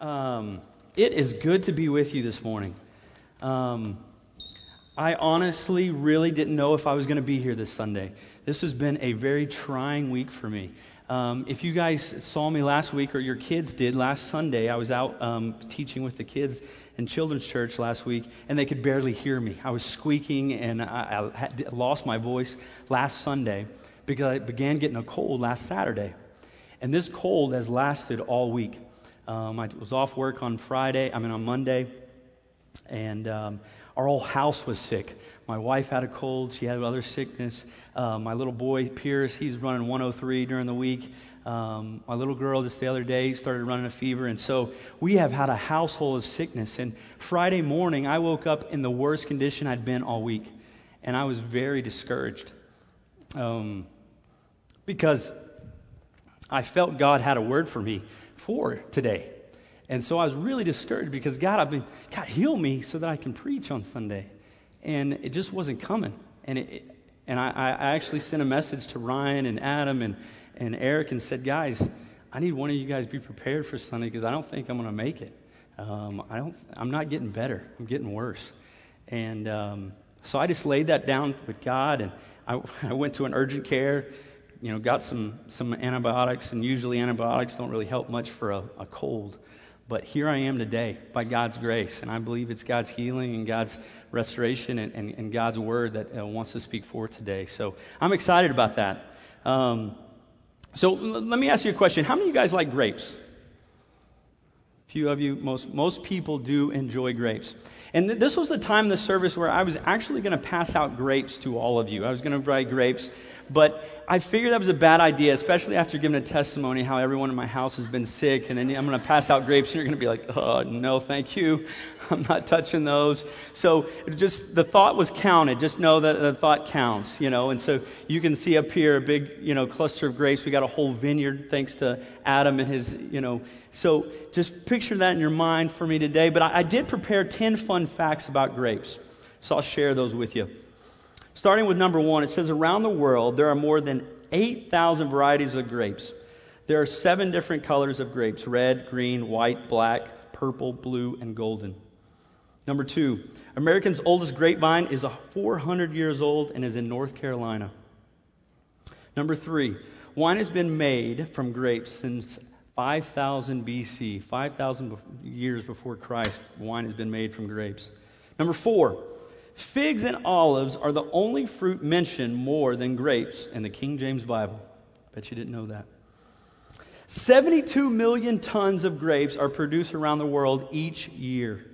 Um, it is good to be with you this morning. Um, I honestly really didn't know if I was going to be here this Sunday. This has been a very trying week for me. Um, if you guys saw me last week, or your kids did last Sunday, I was out um, teaching with the kids in children's church last week, and they could barely hear me. I was squeaking, and I, I had lost my voice last Sunday because I began getting a cold last Saturday. And this cold has lasted all week. Um, I was off work on Friday, I mean on Monday, and um, our whole house was sick. My wife had a cold, she had other sickness. Uh, my little boy, Pierce, he's running 103 during the week. Um, my little girl just the other day started running a fever, and so we have had a household of sickness. And Friday morning, I woke up in the worst condition I'd been all week, and I was very discouraged um, because I felt God had a word for me for today. And so I was really discouraged because God, I've been, God, heal me so that I can preach on Sunday. And it just wasn't coming. And it, and I, I actually sent a message to Ryan and Adam and, and Eric and said, guys, I need one of you guys to be prepared for Sunday because I don't think I'm going to make it. Um, I don't, I'm not getting better. I'm getting worse. And um, so I just laid that down with God, and I, I went to an urgent care you know, got some, some antibiotics, and usually antibiotics don't really help much for a, a cold. But here I am today by God's grace, and I believe it's God's healing and God's restoration and, and, and God's word that uh, wants to speak forth today. So I'm excited about that. Um, so l- let me ask you a question. How many of you guys like grapes? A few of you, most, most people do enjoy grapes. And th- this was the time in the service where I was actually going to pass out grapes to all of you. I was going to buy grapes. But I figured that was a bad idea, especially after giving a testimony how everyone in my house has been sick, and then I'm going to pass out grapes, and you're going to be like, oh, no, thank you. I'm not touching those. So just the thought was counted. Just know that the thought counts, you know. And so you can see up here a big, you know, cluster of grapes. We got a whole vineyard thanks to Adam and his, you know. So just picture that in your mind for me today. But I, I did prepare 10 fun facts about grapes. So I'll share those with you. Starting with number one, it says around the world there are more than 8,000 varieties of grapes. There are seven different colors of grapes red, green, white, black, purple, blue, and golden. Number two, America's oldest grapevine is 400 years old and is in North Carolina. Number three, wine has been made from grapes since 5000 BC, 5,000 years before Christ, wine has been made from grapes. Number four, Figs and olives are the only fruit mentioned more than grapes in the King James Bible. Bet you didn't know that. 72 million tons of grapes are produced around the world each year.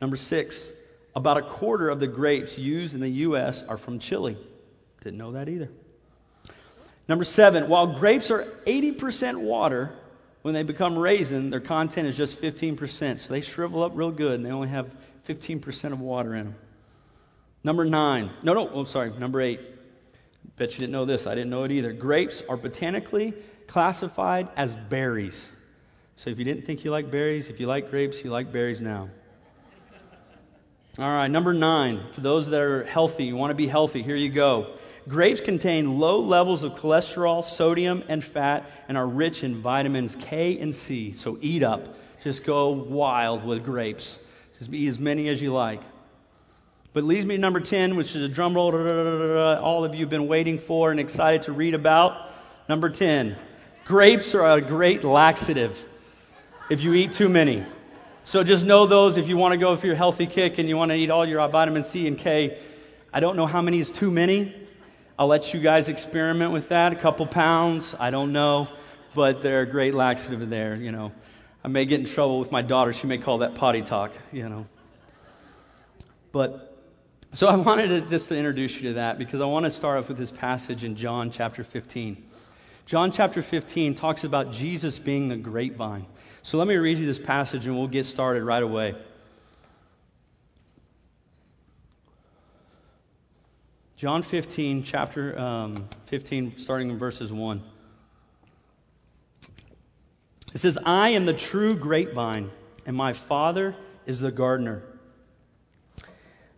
Number six, about a quarter of the grapes used in the U.S. are from Chile. Didn't know that either. Number seven, while grapes are 80% water, when they become raisin, their content is just 15%. So they shrivel up real good and they only have 15% of water in them. Number nine. No, no, oh, sorry. Number eight. Bet you didn't know this. I didn't know it either. Grapes are botanically classified as berries. So if you didn't think you like berries, if you like grapes, you like berries now. All right, number nine. For those that are healthy, you want to be healthy, here you go. Grapes contain low levels of cholesterol, sodium, and fat, and are rich in vitamins K and C. So eat up. Just go wild with grapes. Just eat as many as you like. But leads me to number 10, which is a drum roll all of you have been waiting for and excited to read about. Number 10. Grapes are a great laxative if you eat too many. So just know those if you want to go for your healthy kick and you want to eat all your vitamin C and K. I don't know how many is too many. I'll let you guys experiment with that. A couple pounds, I don't know. But they're a great laxative there, you know. I may get in trouble with my daughter. She may call that potty talk, you know. But so I wanted to just to introduce you to that because I want to start off with this passage in John chapter 15. John chapter 15 talks about Jesus being the grapevine. So let me read you this passage and we'll get started right away. John 15, chapter um, 15, starting in verses 1. It says, I am the true grapevine, and my Father is the gardener. It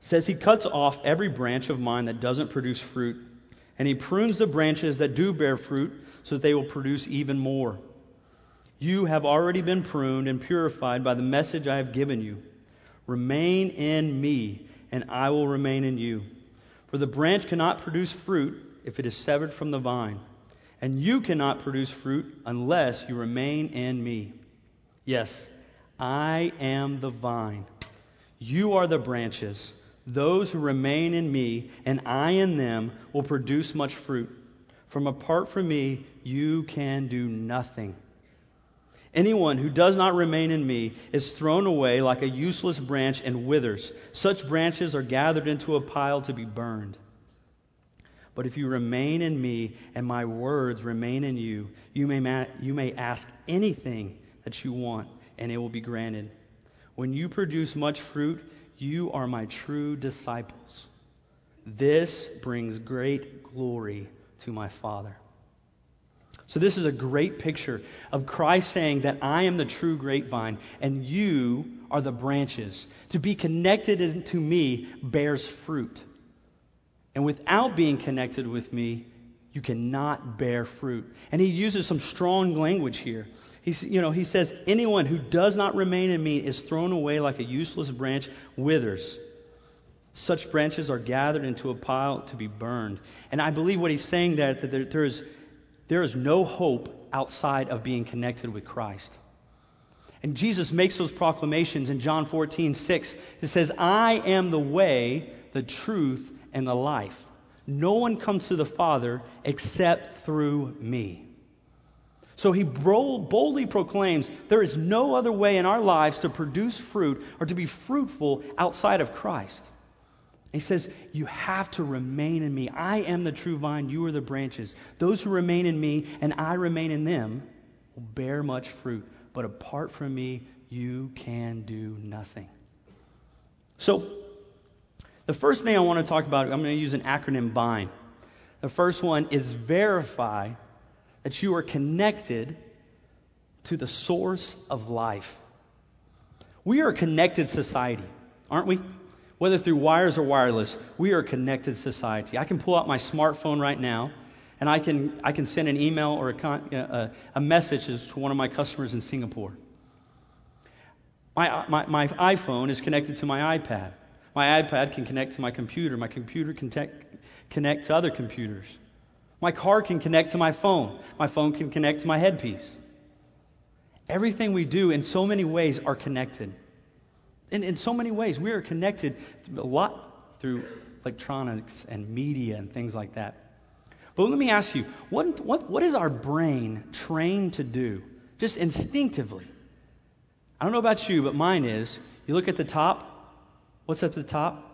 says he cuts off every branch of mine that doesn't produce fruit, and he prunes the branches that do bear fruit so that they will produce even more. You have already been pruned and purified by the message I have given you. Remain in me, and I will remain in you. For the branch cannot produce fruit if it is severed from the vine, and you cannot produce fruit unless you remain in me. Yes, I am the vine. You are the branches. Those who remain in me and I in them will produce much fruit. From apart from me, you can do nothing. Anyone who does not remain in me is thrown away like a useless branch and withers. Such branches are gathered into a pile to be burned. But if you remain in me and my words remain in you, you may, ma- you may ask anything that you want, and it will be granted. When you produce much fruit, you are my true disciples. This brings great glory to my Father. So, this is a great picture of Christ saying that I am the true grapevine and you are the branches. To be connected to me bears fruit. And without being connected with me, you cannot bear fruit. And he uses some strong language here. He's, you know, he says, Anyone who does not remain in me is thrown away like a useless branch, withers. Such branches are gathered into a pile to be burned. And I believe what he's saying there, that there, there, is, there is no hope outside of being connected with Christ. And Jesus makes those proclamations in John 14, 6. He says, I am the way, the truth, and the life. No one comes to the Father except through me. So he boldly proclaims there is no other way in our lives to produce fruit or to be fruitful outside of Christ. He says, You have to remain in me. I am the true vine, you are the branches. Those who remain in me and I remain in them will bear much fruit. But apart from me, you can do nothing. So, the first thing I want to talk about, I'm going to use an acronym VINE. The first one is verify that you are connected to the source of life. We are a connected society, aren't we? Whether through wires or wireless, we are a connected society. I can pull out my smartphone right now and I can, I can send an email or a, a, uh, uh, a message to one of my customers in Singapore. My, my, my iPhone is connected to my iPad. My iPad can connect to my computer. My computer can connect to other computers. My car can connect to my phone. My phone can connect to my headpiece. Everything we do in so many ways are connected. In, in so many ways, we are connected a lot through electronics and media and things like that. But let me ask you, what, what, what is our brain trained to do, just instinctively? I don't know about you, but mine is. You look at the top, What's at the top?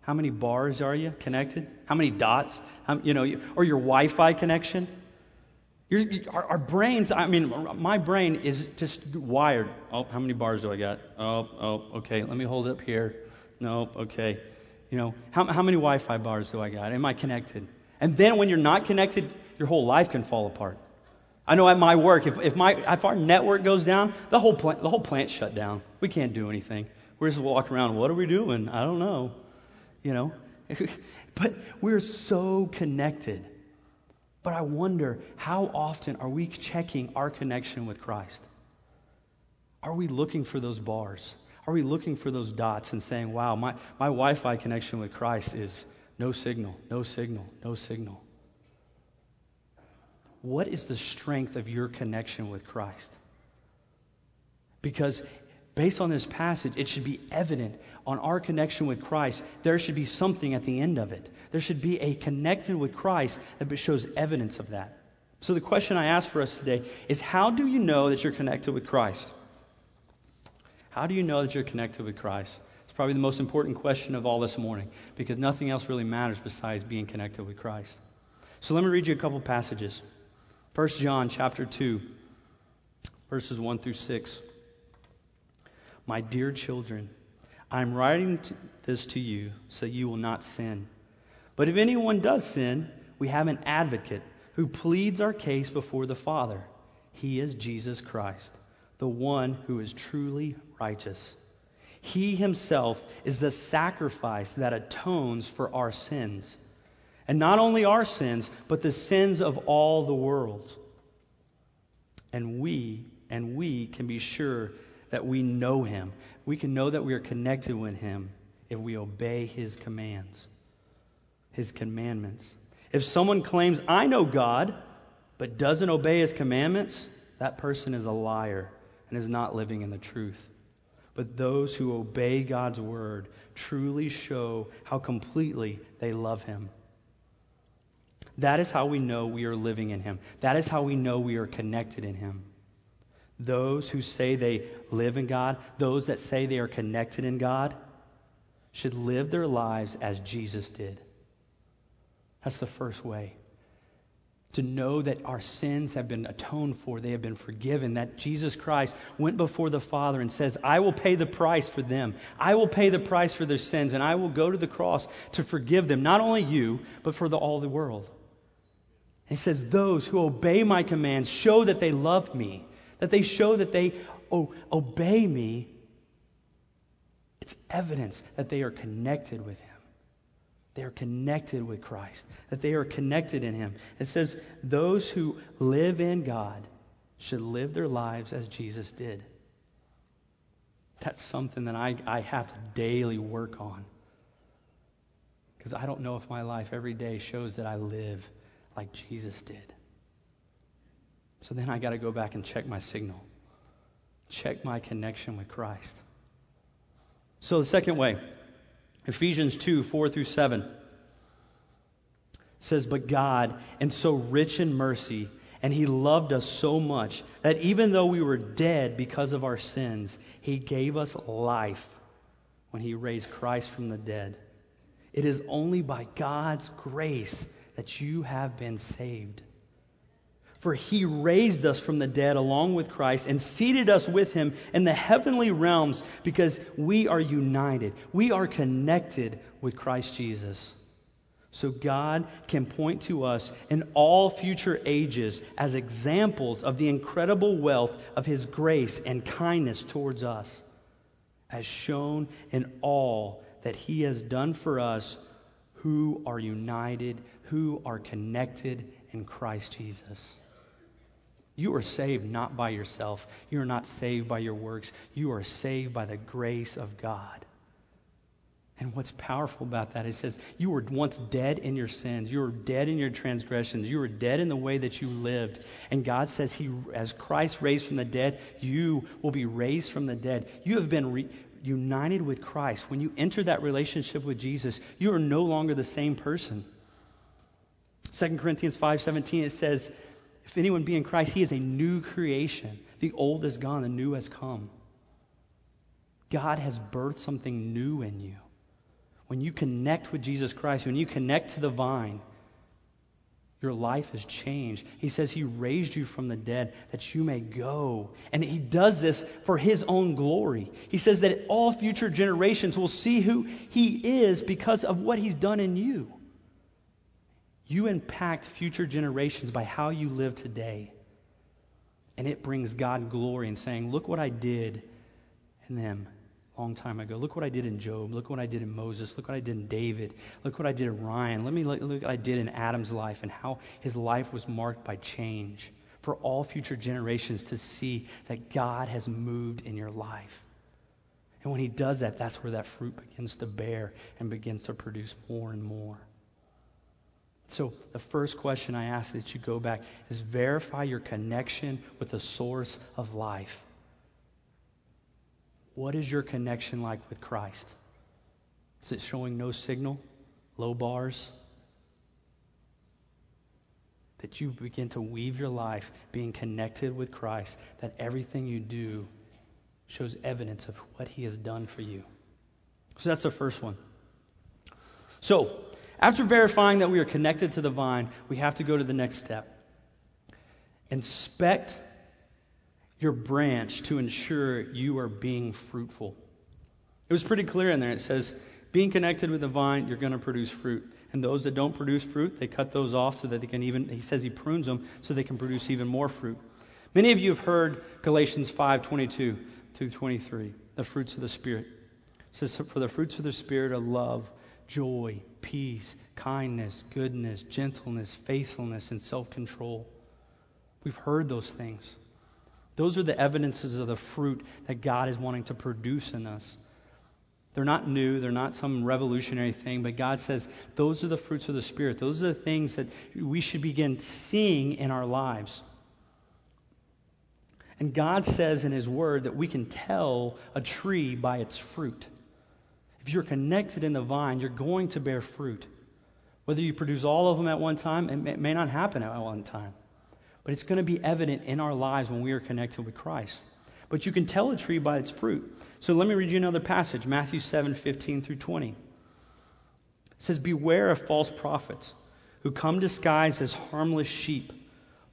How many bars are you connected? How many dots? How, you know, or your Wi-Fi connection? Our, our, brains, I mean, my brain is just wired. Oh, how many bars do I got? Oh, oh, okay. Let me hold it up here. No, okay. You know, how, how many Wi-Fi bars do I got? Am I connected? And then when you're not connected, your whole life can fall apart. I know at my work, if, if, my, if our network goes down, the whole, plant, the whole plant shut down. We can't do anything. We're just walking around, what are we doing? I don't know. You know? but we're so connected. But I wonder, how often are we checking our connection with Christ? Are we looking for those bars? Are we looking for those dots and saying, wow, my, my Wi Fi connection with Christ is no signal, no signal, no signal? What is the strength of your connection with Christ? Because based on this passage, it should be evident on our connection with Christ. There should be something at the end of it. There should be a connection with Christ that shows evidence of that. So, the question I ask for us today is how do you know that you're connected with Christ? How do you know that you're connected with Christ? It's probably the most important question of all this morning because nothing else really matters besides being connected with Christ. So, let me read you a couple passages. 1 John chapter 2, verses 1 through 6. My dear children, I'm writing this to you so you will not sin. But if anyone does sin, we have an advocate who pleads our case before the Father. He is Jesus Christ, the one who is truly righteous. He himself is the sacrifice that atones for our sins. And not only our sins, but the sins of all the world. And we and we can be sure that we know him. We can know that we are connected with him if we obey his commands, his commandments. If someone claims, I know God, but doesn't obey his commandments, that person is a liar and is not living in the truth. But those who obey God's word truly show how completely they love him. That is how we know we are living in him. That is how we know we are connected in him. Those who say they live in God, those that say they are connected in God, should live their lives as Jesus did. That's the first way to know that our sins have been atoned for, they have been forgiven, that Jesus Christ went before the Father and says, I will pay the price for them. I will pay the price for their sins, and I will go to the cross to forgive them, not only you, but for the, all the world. He says, Those who obey my commands show that they love me, that they show that they o- obey me. It's evidence that they are connected with Him. They are connected with Christ, that they are connected in Him. It says, those who live in God should live their lives as Jesus did. That's something that I, I have to daily work on. Because I don't know if my life every day shows that I live like Jesus did. So then I got to go back and check my signal, check my connection with Christ. So the second way, Ephesians 2 4 through 7 says, But God, and so rich in mercy, and He loved us so much that even though we were dead because of our sins, He gave us life when He raised Christ from the dead. It is only by God's grace that you have been saved. For he raised us from the dead along with Christ and seated us with him in the heavenly realms because we are united. We are connected with Christ Jesus. So God can point to us in all future ages as examples of the incredible wealth of his grace and kindness towards us, as shown in all that he has done for us who are united, who are connected in Christ Jesus. You are saved not by yourself. You are not saved by your works. You are saved by the grace of God. And what's powerful about that, it says, you were once dead in your sins. You were dead in your transgressions. You were dead in the way that you lived. And God says, He, as Christ raised from the dead, you will be raised from the dead. You have been re- united with Christ. When you enter that relationship with Jesus, you are no longer the same person. 2 Corinthians 5:17 it says if anyone be in Christ, he is a new creation. The old is gone, the new has come. God has birthed something new in you. When you connect with Jesus Christ, when you connect to the vine, your life has changed. He says He raised you from the dead that you may go. And He does this for His own glory. He says that all future generations will see who He is because of what He's done in you. You impact future generations by how you live today. And it brings God glory in saying, Look what I did in them a long time ago. Look what I did in Job. Look what I did in Moses. Look what I did in David. Look what I did in Ryan. Let me look, look what I did in Adam's life and how his life was marked by change for all future generations to see that God has moved in your life. And when he does that, that's where that fruit begins to bear and begins to produce more and more. So, the first question I ask that you go back is verify your connection with the source of life. What is your connection like with Christ? Is it showing no signal, low bars? That you begin to weave your life being connected with Christ, that everything you do shows evidence of what He has done for you. So that's the first one. So, after verifying that we are connected to the vine, we have to go to the next step. Inspect your branch to ensure you are being fruitful. It was pretty clear in there. It says, being connected with the vine, you're going to produce fruit. And those that don't produce fruit, they cut those off so that they can even, he says he prunes them so they can produce even more fruit. Many of you have heard Galatians 5 22 through 23, the fruits of the Spirit. It says, For the fruits of the Spirit are love, joy, peace, kindness, goodness, gentleness, faithfulness, and self control. We've heard those things. Those are the evidences of the fruit that God is wanting to produce in us. They're not new, they're not some revolutionary thing, but God says those are the fruits of the Spirit. Those are the things that we should begin seeing in our lives. And God says in His Word that we can tell a tree by its fruit. If you're connected in the vine, you're going to bear fruit. Whether you produce all of them at one time, it may not happen at one time. But it's going to be evident in our lives when we are connected with Christ. But you can tell a tree by its fruit. So let me read you another passage Matthew 7 15 through 20. It says, Beware of false prophets who come disguised as harmless sheep,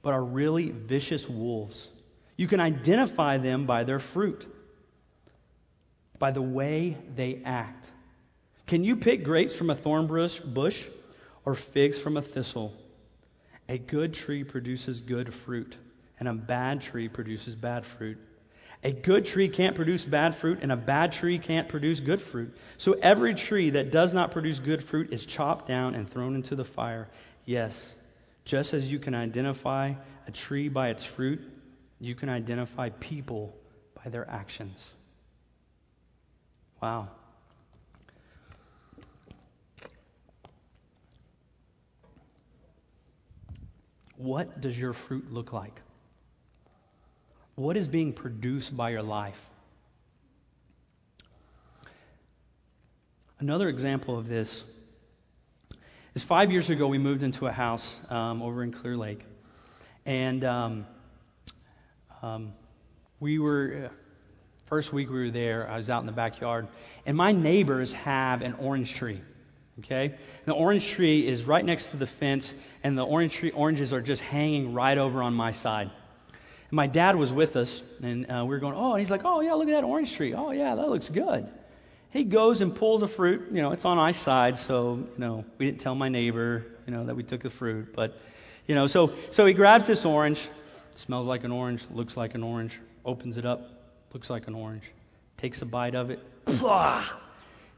but are really vicious wolves. You can identify them by their fruit, by the way they act. Can you pick grapes from a thorn bush or figs from a thistle? A good tree produces good fruit, and a bad tree produces bad fruit. A good tree can't produce bad fruit, and a bad tree can't produce good fruit. So every tree that does not produce good fruit is chopped down and thrown into the fire. Yes, just as you can identify a tree by its fruit, you can identify people by their actions. Wow. What does your fruit look like? What is being produced by your life? Another example of this is five years ago we moved into a house um, over in Clear Lake. And um, um, we were, uh, first week we were there, I was out in the backyard. And my neighbors have an orange tree. Okay? The orange tree is right next to the fence, and the orange tree oranges are just hanging right over on my side. And my dad was with us, and uh, we were going, oh, and he's like, oh, yeah, look at that orange tree. Oh, yeah, that looks good. He goes and pulls a fruit. You know, it's on my side, so, you know, we didn't tell my neighbor, you know, that we took the fruit. But, you know, so, so he grabs this orange, smells like an orange, looks like an orange, opens it up, looks like an orange, takes a bite of it.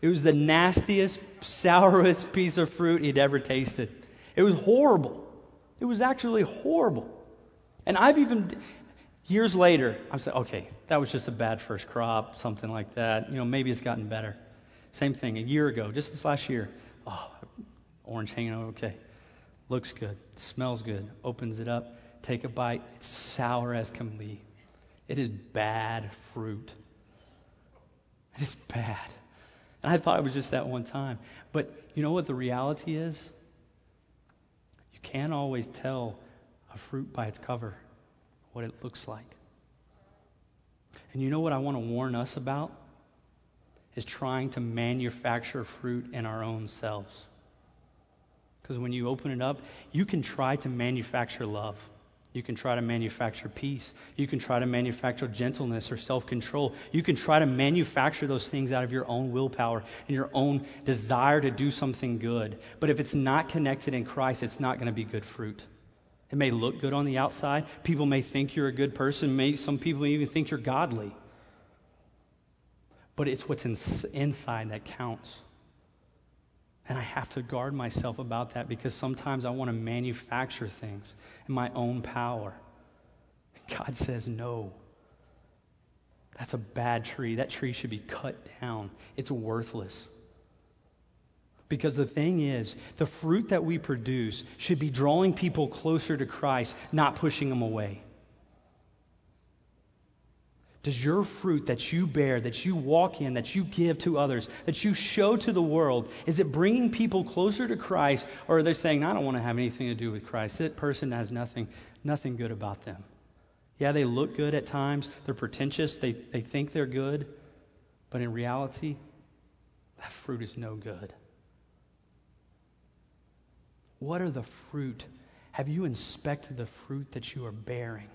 It was the nastiest, sourest piece of fruit he'd ever tasted. It was horrible. It was actually horrible. And I've even, years later, I'm saying, okay, that was just a bad first crop, something like that. You know, maybe it's gotten better. Same thing, a year ago, just this last year. Oh, orange hanging out, okay. Looks good, smells good. Opens it up, take a bite. It's sour as can be. It is bad fruit. It is bad. And I thought it was just that one time. But you know what the reality is? You can't always tell a fruit by its cover, what it looks like. And you know what I want to warn us about? Is trying to manufacture fruit in our own selves. Because when you open it up, you can try to manufacture love. You can try to manufacture peace. You can try to manufacture gentleness or self control. You can try to manufacture those things out of your own willpower and your own desire to do something good. But if it's not connected in Christ, it's not going to be good fruit. It may look good on the outside. People may think you're a good person. May, some people may even think you're godly. But it's what's in, inside that counts. And I have to guard myself about that because sometimes I want to manufacture things in my own power. God says, no. That's a bad tree. That tree should be cut down. It's worthless. Because the thing is, the fruit that we produce should be drawing people closer to Christ, not pushing them away. Does your fruit that you bear, that you walk in, that you give to others, that you show to the world, is it bringing people closer to Christ, or are they saying, I don't want to have anything to do with Christ? That person has nothing, nothing good about them. Yeah, they look good at times. They're pretentious. They, they think they're good. But in reality, that fruit is no good. What are the fruit? Have you inspected the fruit that you are bearing?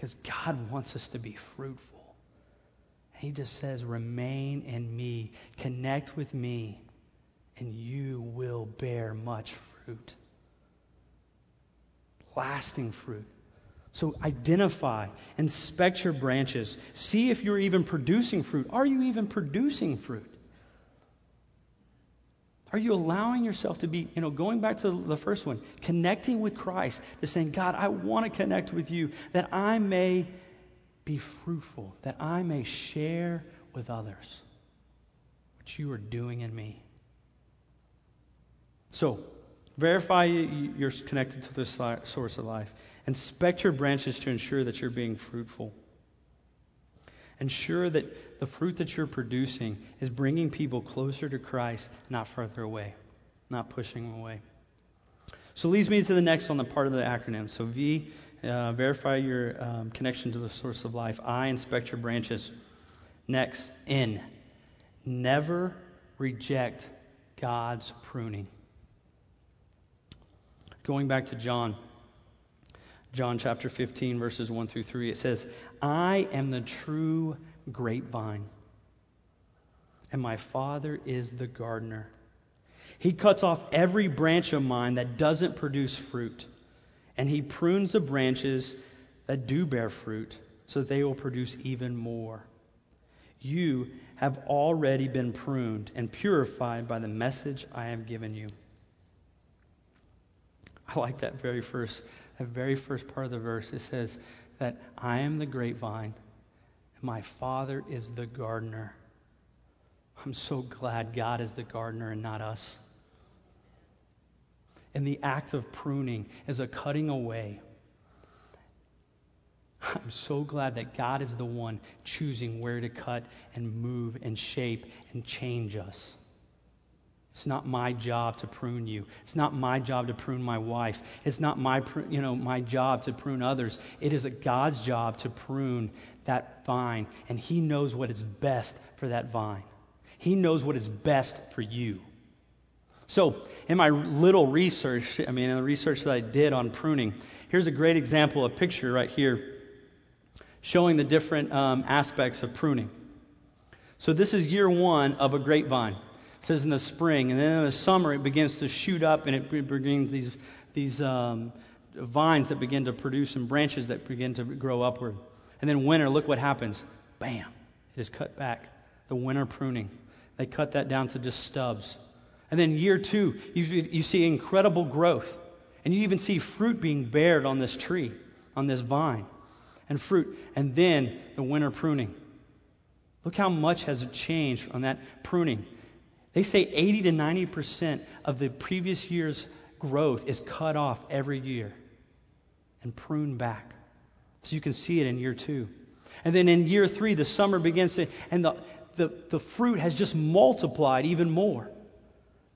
Because God wants us to be fruitful. He just says, remain in me, connect with me, and you will bear much fruit. Lasting fruit. So identify, inspect your branches, see if you're even producing fruit. Are you even producing fruit? Are you allowing yourself to be, you know, going back to the first one, connecting with Christ, to saying, God, I want to connect with you that I may be fruitful, that I may share with others what you are doing in me. So, verify you're connected to this source of life. Inspect your branches to ensure that you're being fruitful. Ensure that the fruit that you're producing is bringing people closer to Christ, not further away, not pushing them away. So leads me to the next on the part of the acronym. So V, uh, verify your um, connection to the source of life. I, inspect your branches. Next, N, never reject God's pruning. Going back to John, John chapter 15, verses 1 through 3, it says, I am the true grapevine, and my Father is the gardener. He cuts off every branch of mine that doesn't produce fruit, and he prunes the branches that do bear fruit so that they will produce even more. You have already been pruned and purified by the message I have given you. I like that very first, that very first part of the verse. It says that I am the grapevine, and my Father is the gardener. I'm so glad God is the gardener and not us. And the act of pruning is a cutting away. I'm so glad that God is the one choosing where to cut and move and shape and change us. It's not my job to prune you. It's not my job to prune my wife. It's not my, you know, my job to prune others. It is God's job to prune that vine, and He knows what is best for that vine. He knows what is best for you. So, in my little research, I mean, in the research that I did on pruning, here's a great example, a picture right here, showing the different um, aspects of pruning. So, this is year one of a grapevine. It says in the spring, and then in the summer it begins to shoot up and it brings these, these um, vines that begin to produce and branches that begin to grow upward. And then winter, look what happens. Bam, it is cut back. The winter pruning. They cut that down to just stubs. And then year two, you, you see incredible growth. And you even see fruit being bared on this tree, on this vine, and fruit. And then the winter pruning. Look how much has changed on that pruning. They say 80 to 90% of the previous year's growth is cut off every year and pruned back. So you can see it in year two. And then in year three, the summer begins to, and the, the, the fruit has just multiplied even more.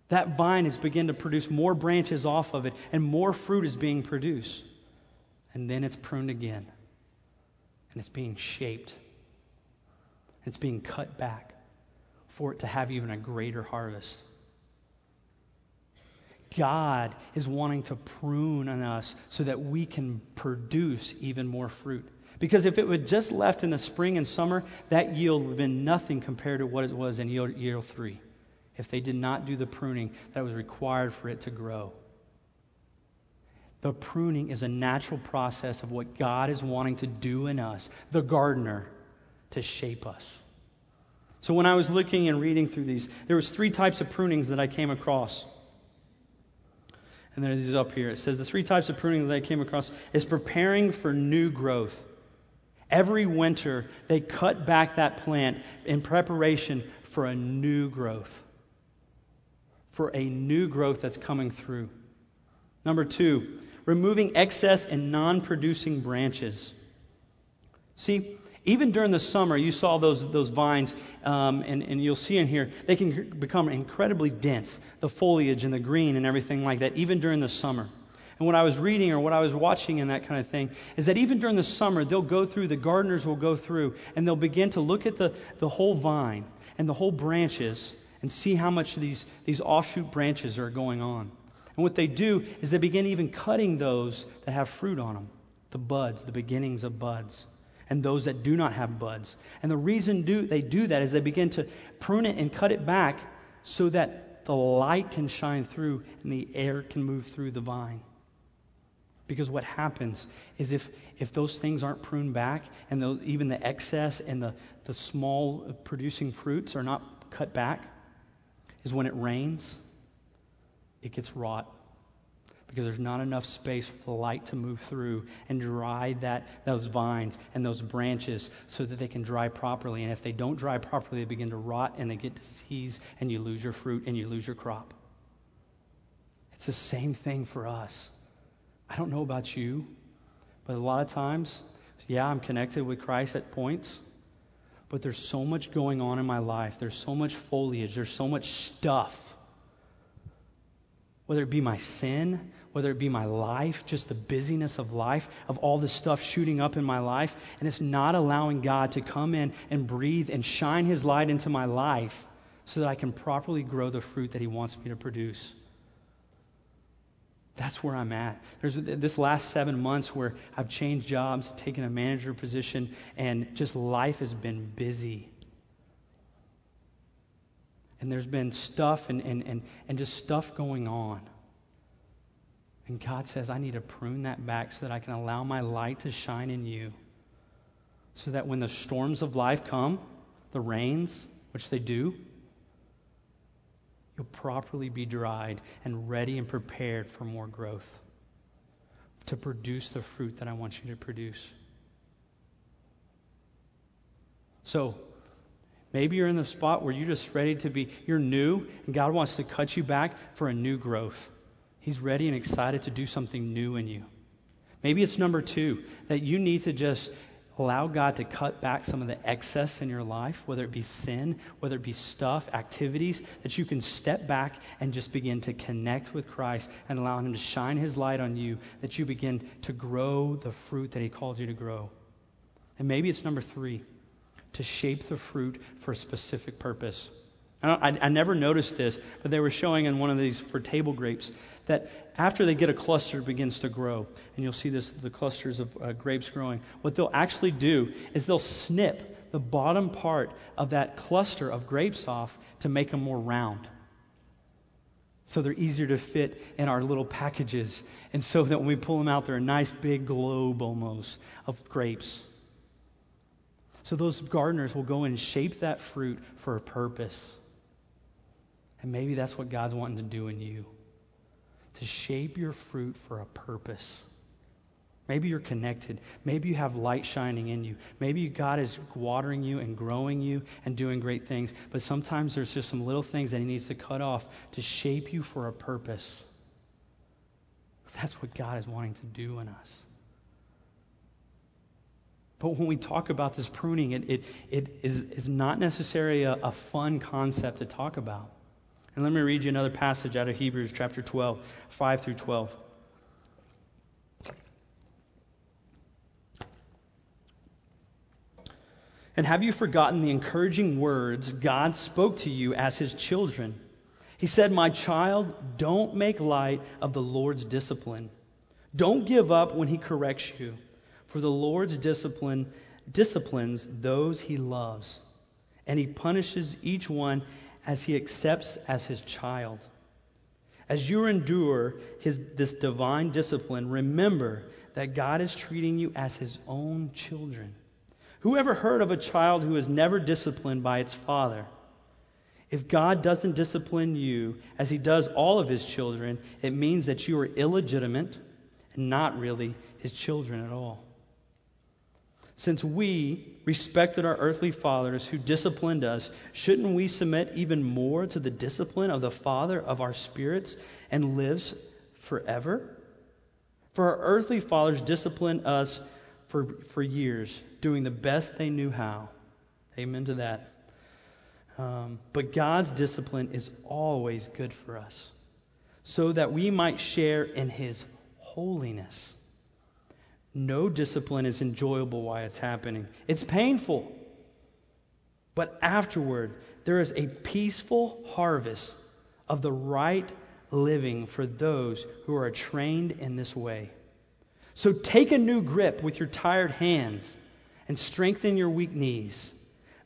That vine has begun to produce more branches off of it, and more fruit is being produced. And then it's pruned again. And it's being shaped. It's being cut back for it to have even a greater harvest. God is wanting to prune on us so that we can produce even more fruit. Because if it was just left in the spring and summer, that yield would have been nothing compared to what it was in year, year three. If they did not do the pruning that was required for it to grow. The pruning is a natural process of what God is wanting to do in us, the gardener, to shape us. So when I was looking and reading through these, there was three types of prunings that I came across. And there are these up here. It says the three types of pruning that I came across is preparing for new growth. Every winter, they cut back that plant in preparation for a new growth. For a new growth that's coming through. Number two, removing excess and non producing branches. See, even during the summer, you saw those, those vines, um, and, and you'll see in here, they can become incredibly dense, the foliage and the green and everything like that, even during the summer. And what I was reading or what I was watching and that kind of thing is that even during the summer, they'll go through, the gardeners will go through, and they'll begin to look at the, the whole vine and the whole branches and see how much these, these offshoot branches are going on. And what they do is they begin even cutting those that have fruit on them, the buds, the beginnings of buds and those that do not have buds. And the reason do, they do that is they begin to prune it and cut it back so that the light can shine through and the air can move through the vine. Because what happens is if, if those things aren't pruned back and those, even the excess and the, the small producing fruits are not cut back, is when it rains, it gets rot because there's not enough space for the light to move through and dry that those vines and those branches so that they can dry properly. And if they don't dry properly, they begin to rot and they get disease and you lose your fruit and you lose your crop. It's the same thing for us. I don't know about you, but a lot of times, yeah, I'm connected with Christ at points, but there's so much going on in my life. There's so much foliage. There's so much stuff whether it be my sin, whether it be my life, just the busyness of life, of all this stuff shooting up in my life, and it's not allowing God to come in and breathe and shine His light into my life so that I can properly grow the fruit that He wants me to produce. That's where I'm at. There's this last seven months where I've changed jobs, taken a manager position, and just life has been busy and there's been stuff and, and, and, and just stuff going on. And God says, I need to prune that back so that I can allow my light to shine in you. So that when the storms of life come, the rains, which they do, you'll properly be dried and ready and prepared for more growth to produce the fruit that I want you to produce. So, Maybe you're in the spot where you're just ready to be, you're new, and God wants to cut you back for a new growth. He's ready and excited to do something new in you. Maybe it's number two, that you need to just allow God to cut back some of the excess in your life, whether it be sin, whether it be stuff, activities, that you can step back and just begin to connect with Christ and allow Him to shine His light on you, that you begin to grow the fruit that He called you to grow. And maybe it's number three to shape the fruit for a specific purpose. I, I, I, never noticed this, but they were showing in one of these for table grapes that after they get a cluster, it begins to grow. And you'll see this the clusters of uh, grapes growing. What they'll actually do is they'll snip the bottom part of that cluster of grapes off to make them more round. So they're easier to fit in our little packages. And so that when we pull them out, they're a nice big globe almost of grapes. So those gardeners will go and shape that fruit for a purpose. And maybe that's what God's wanting to do in you to shape your fruit for a purpose. Maybe you're connected. Maybe you have light shining in you. Maybe God is watering you and growing you and doing great things. But sometimes there's just some little things that He needs to cut off to shape you for a purpose. That's what God is wanting to do in us. But when we talk about this pruning, it, it, it is, is not necessarily a, a fun concept to talk about. And let me read you another passage out of Hebrews chapter 12, 5 through 12. And have you forgotten the encouraging words God spoke to you as his children? He said, My child, don't make light of the Lord's discipline. Don't give up when he corrects you. For the Lord's discipline disciplines those he loves, and he punishes each one as he accepts as his child. As you endure his, this divine discipline, remember that God is treating you as his own children. Who ever heard of a child who is never disciplined by its father? If God doesn't discipline you as he does all of his children, it means that you are illegitimate and not really his children at all. Since we respected our earthly fathers who disciplined us, shouldn't we submit even more to the discipline of the Father of our spirits and lives forever? For our earthly fathers disciplined us for, for years, doing the best they knew how. Amen to that. Um, but God's discipline is always good for us, so that we might share in His holiness. No discipline is enjoyable while it's happening, it's painful. But afterward, there is a peaceful harvest of the right living for those who are trained in this way. So take a new grip with your tired hands and strengthen your weak knees.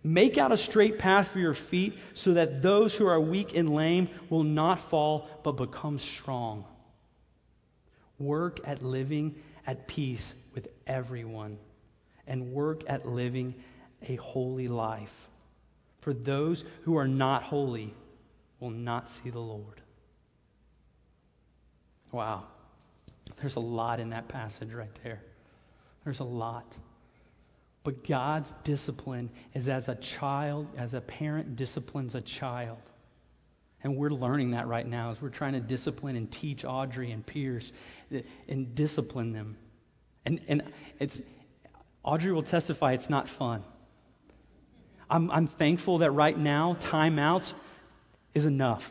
Make out a straight path for your feet so that those who are weak and lame will not fall but become strong. Work at living at peace with everyone and work at living a holy life. For those who are not holy will not see the Lord. Wow. There's a lot in that passage right there. There's a lot. But God's discipline is as a child, as a parent disciplines a child. And we're learning that right now as we're trying to discipline and teach Audrey and Pierce and discipline them. And, and it's, Audrey will testify it's not fun. I'm, I'm thankful that right now, timeouts is enough.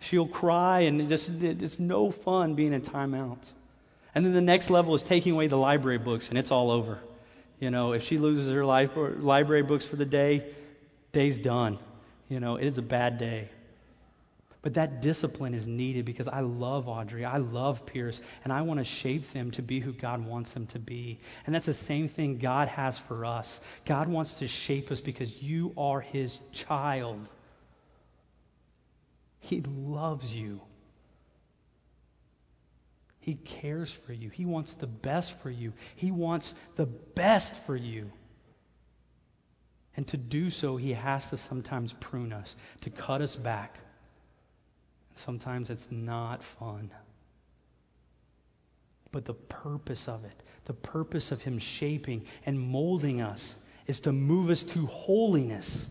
She'll cry, and it just, it's no fun being in timeout. And then the next level is taking away the library books, and it's all over. You know, if she loses her library books for the day, day's done. You know, it is a bad day. But that discipline is needed because I love Audrey. I love Pierce. And I want to shape them to be who God wants them to be. And that's the same thing God has for us. God wants to shape us because you are his child. He loves you. He cares for you. He wants the best for you. He wants the best for you. And to do so, he has to sometimes prune us, to cut us back Sometimes it's not fun. But the purpose of it, the purpose of Him shaping and molding us, is to move us to holiness,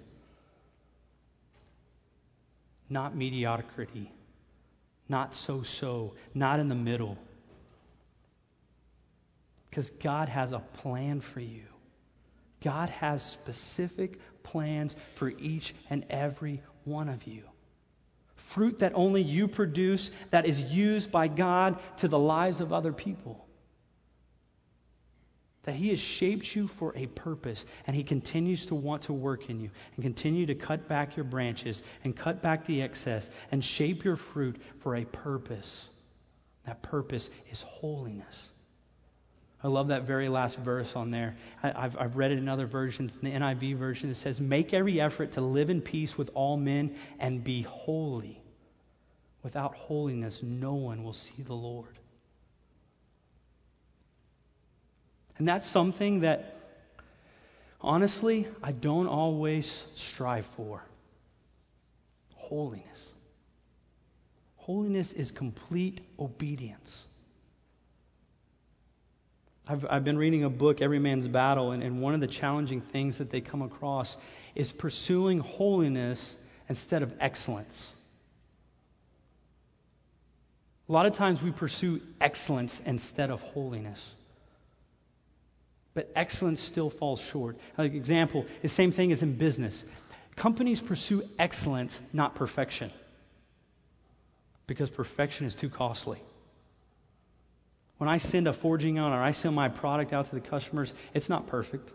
not mediocrity, not so so, not in the middle. Because God has a plan for you. God has specific plans for each and every one of you fruit that only you produce that is used by God to the lives of other people. That He has shaped you for a purpose, and He continues to want to work in you and continue to cut back your branches and cut back the excess and shape your fruit for a purpose. That purpose is holiness. I love that very last verse on there. I, have I've read it in other versions. In the NIV version, it says, Make every effort to live in peace with all men and be holy. Without holiness, no one will see the Lord. And that's something that, honestly, I don't always strive for. Holiness. Holiness is complete obedience. I've, I've been reading a book, Every Man's Battle, and, and one of the challenging things that they come across is pursuing holiness instead of excellence. A lot of times we pursue excellence instead of holiness. But excellence still falls short. Like example, the same thing as in business. Companies pursue excellence, not perfection. Because perfection is too costly. When I send a forging out or I send my product out to the customers, it's not perfect.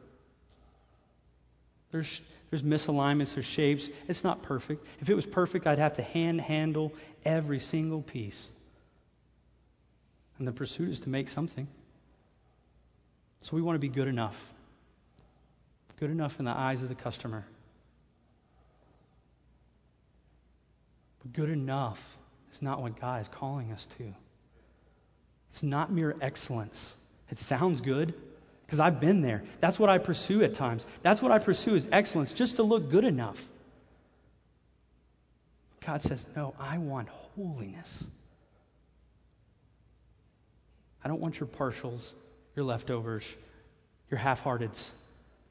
There's, there's misalignments, there's shapes. It's not perfect. If it was perfect, I'd have to hand handle every single piece. And the pursuit is to make something. So we want to be good enough. Good enough in the eyes of the customer. But good enough is not what God is calling us to. It's not mere excellence. It sounds good because I've been there. That's what I pursue at times. That's what I pursue is excellence, just to look good enough. God says, No, I want holiness. I don't want your partials, your leftovers, your half hearteds.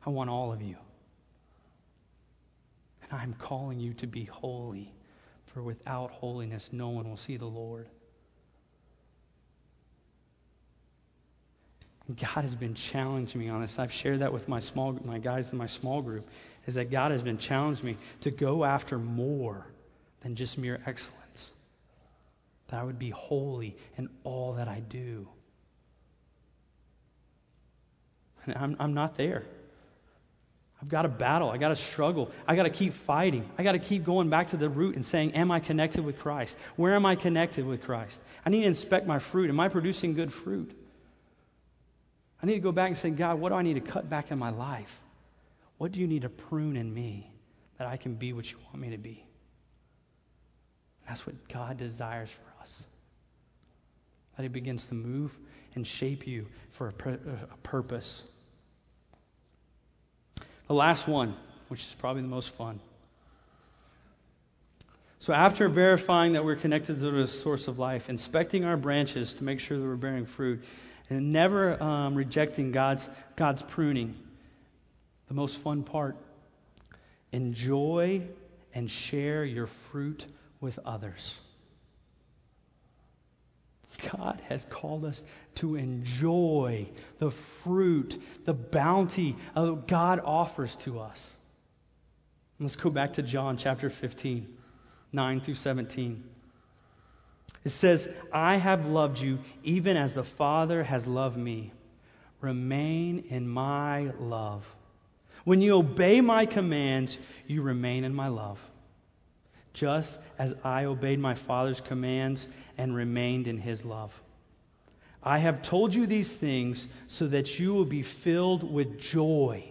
I want all of you. And I'm calling you to be holy, for without holiness, no one will see the Lord. God has been challenging me on this. I've shared that with my small my guys in my small group, is that God has been challenging me to go after more than just mere excellence. That I would be holy in all that I do. I'm, I'm not there. I've got to battle. I got to struggle. I got to keep fighting. I got to keep going back to the root and saying, Am I connected with Christ? Where am I connected with Christ? I need to inspect my fruit. Am I producing good fruit? I need to go back and say, God, what do I need to cut back in my life? What do you need to prune in me that I can be what you want me to be? That's what God desires for us. That He begins to move and shape you for a, a purpose. The last one, which is probably the most fun. So, after verifying that we're connected to the source of life, inspecting our branches to make sure that we're bearing fruit, and never um, rejecting God's, God's pruning, the most fun part enjoy and share your fruit with others. God has called us to enjoy the fruit, the bounty that God offers to us. Let's go back to John chapter 15. 9 through 17. It says, I have loved you even as the Father has loved me. Remain in my love. When you obey my commands, you remain in my love. Just as I obeyed my Father's commands and remained in his love. I have told you these things so that you will be filled with joy.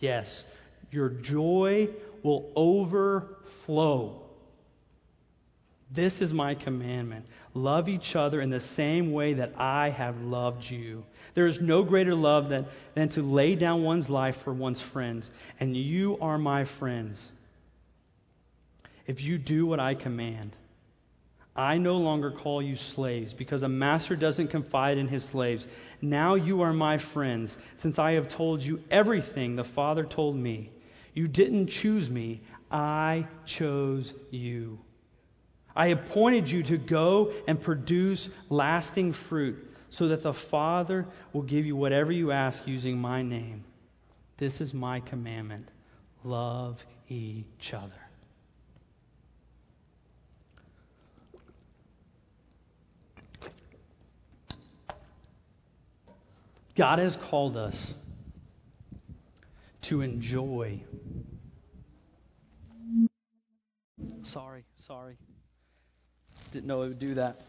Yes, your joy will overflow. This is my commandment. Love each other in the same way that I have loved you. There is no greater love than, than to lay down one's life for one's friends, and you are my friends. If you do what I command, I no longer call you slaves, because a master doesn't confide in his slaves. Now you are my friends, since I have told you everything the Father told me. You didn't choose me, I chose you. I appointed you to go and produce lasting fruit, so that the Father will give you whatever you ask using my name. This is my commandment love each other. God has called us to enjoy. Sorry, sorry. Didn't know it would do that.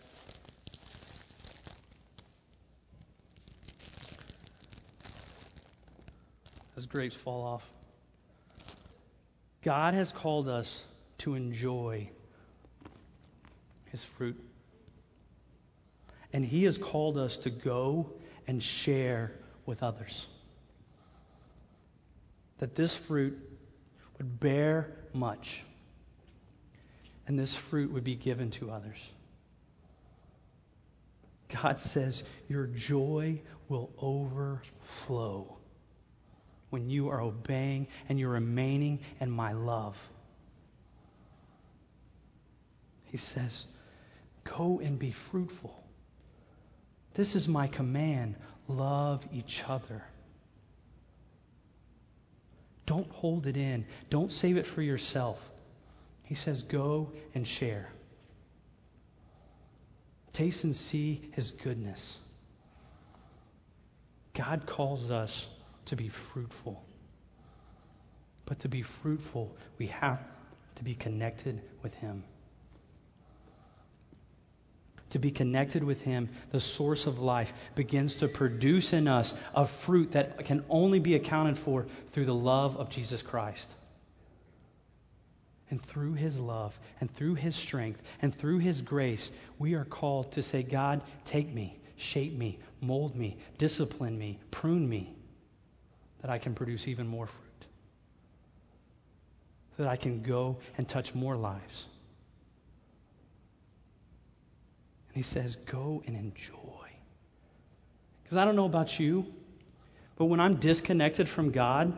As grapes fall off. God has called us to enjoy his fruit. And he has called us to go and share with others. That this fruit would bear much and this fruit would be given to others. God says, Your joy will overflow when you are obeying and you're remaining in my love. He says, Go and be fruitful. This is my command love each other. Don't hold it in, don't save it for yourself. He says, Go and share. Taste and see his goodness. God calls us to be fruitful. But to be fruitful, we have to be connected with him. To be connected with Him, the source of life, begins to produce in us a fruit that can only be accounted for through the love of Jesus Christ. And through his love and through his strength and through his grace, we are called to say, God, take me, shape me, mold me, discipline me, prune me, that I can produce even more fruit. That I can go and touch more lives. And he says, go and enjoy. Because I don't know about you, but when I'm disconnected from God,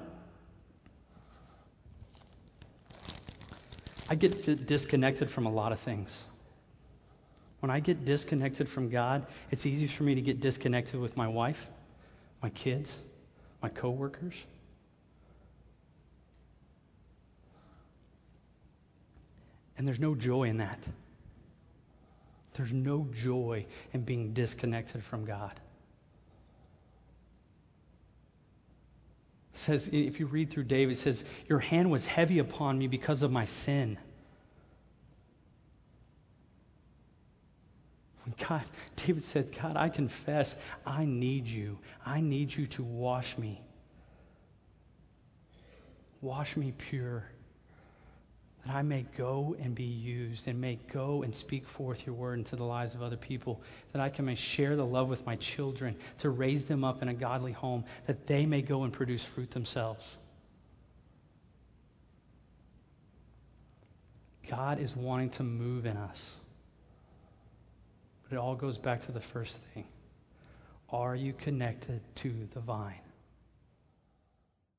I get disconnected from a lot of things. When I get disconnected from God, it's easy for me to get disconnected with my wife, my kids, my coworkers. And there's no joy in that. There's no joy in being disconnected from God. It says, if you read through David, it says, Your hand was heavy upon me because of my sin. God, David said, God, I confess I need you. I need you to wash me. Wash me pure that I may go and be used and may go and speak forth your word into the lives of other people, that I can may share the love with my children, to raise them up in a godly home, that they may go and produce fruit themselves. God is wanting to move in us. But it all goes back to the first thing Are you connected to the vine?